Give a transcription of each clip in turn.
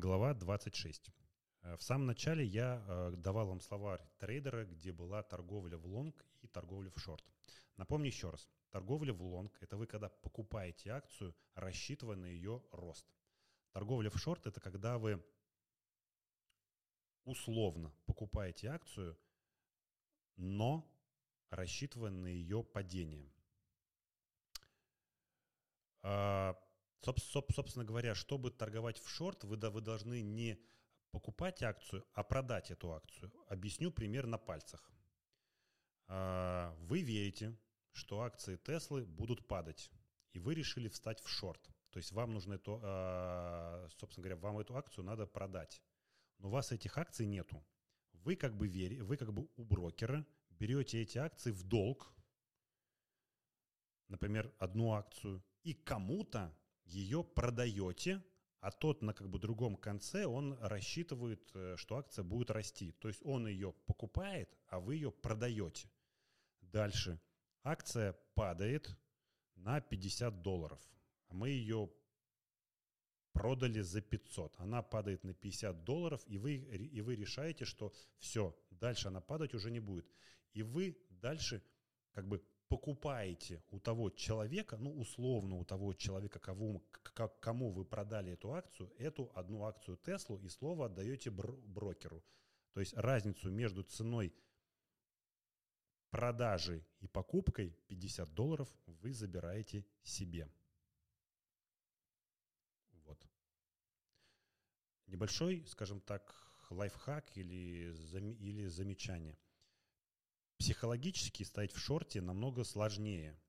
Глава 26. Э, в самом начале я э, давал вам словарь трейдера, где была торговля в лонг и торговля в шорт. Напомню еще раз. Торговля в лонг – это вы когда покупаете акцию, рассчитывая на ее рост. Торговля в шорт – это когда вы условно покупаете акцию, но рассчитывая на ее падение. А, собственно говоря, чтобы торговать в шорт, вы, вы должны не покупать акцию, а продать эту акцию. Объясню пример на пальцах. А, вы верите, что акции Теслы будут падать, и вы решили встать в шорт. То есть вам нужно эту, а, собственно говоря, вам эту акцию надо продать. Но у вас этих акций нету. Вы как бы верите, вы как бы у брокера берете эти акции в долг, например, одну акцию, и кому-то ее продаете, а тот на как бы другом конце, он рассчитывает, э, что акция будет расти. То есть он ее покупает, а вы ее продаете. Дальше. Акция падает на 50 долларов. А мы ее продали за 500. Она падает на 50 долларов, и вы, и вы решаете, что все, дальше она падать уже не будет. И вы дальше как бы покупаете у того человека, ну, условно у того человека, кому, кому вы продали эту акцию, эту одну акцию Теслу, и слово отдаете брокеру. То есть разницу между ценой продажи и покупкой 50 долларов вы забираете себе. Вот. Небольшой, скажем так, лайфхак или, или замечание – Психологически стоять в шорте намного сложнее,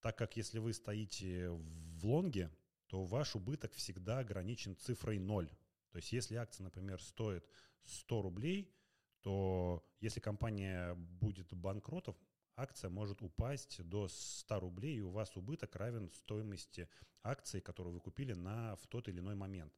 так как если вы стоите в лонге, то ваш убыток всегда ограничен цифрой 0. То есть если акция, например, стоит 100 рублей, то если компания будет банкротом, акция может упасть до 100 рублей, и у вас убыток равен стоимости акции, которую вы купили на, в тот или иной момент.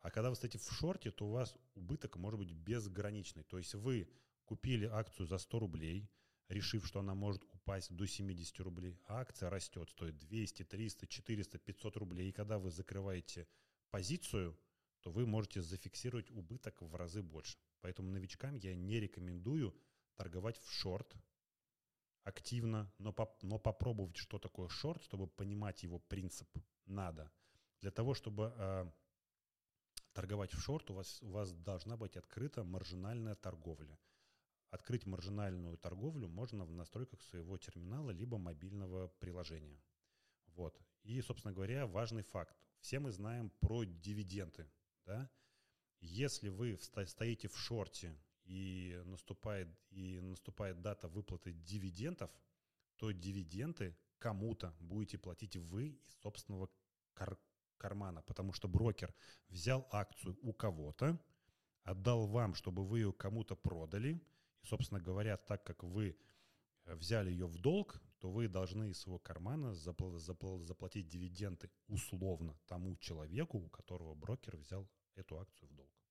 А когда вы стоите в шорте, то у вас убыток может быть безграничный. То есть вы купили акцию за 100 рублей, решив, что она может упасть до 70 рублей, а акция растет, стоит 200, 300, 400, 500 рублей. И когда вы закрываете позицию, то вы можете зафиксировать убыток в разы больше. Поэтому новичкам я не рекомендую торговать в шорт активно, но, поп но попробовать, что такое шорт, чтобы понимать его принцип, надо. Для того, чтобы э, торговать в шорт, у вас, у вас должна быть открыта маржинальная торговля – Открыть маржинальную торговлю можно в настройках своего терминала либо мобильного приложения. Вот. И, собственно говоря, важный факт. Все мы знаем про дивиденды. Да? Если вы стоите в шорте и наступает, и наступает дата выплаты дивидендов, то дивиденды кому-то будете платить вы из собственного кар кармана, потому что брокер взял акцию у кого-то, отдал вам, чтобы вы ее кому-то продали – и, собственно говоря, так как вы э, взяли ее в долг, то вы должны из своего кармана заплатить дивиденды условно тому человеку, у которого брокер взял эту акцию в долг.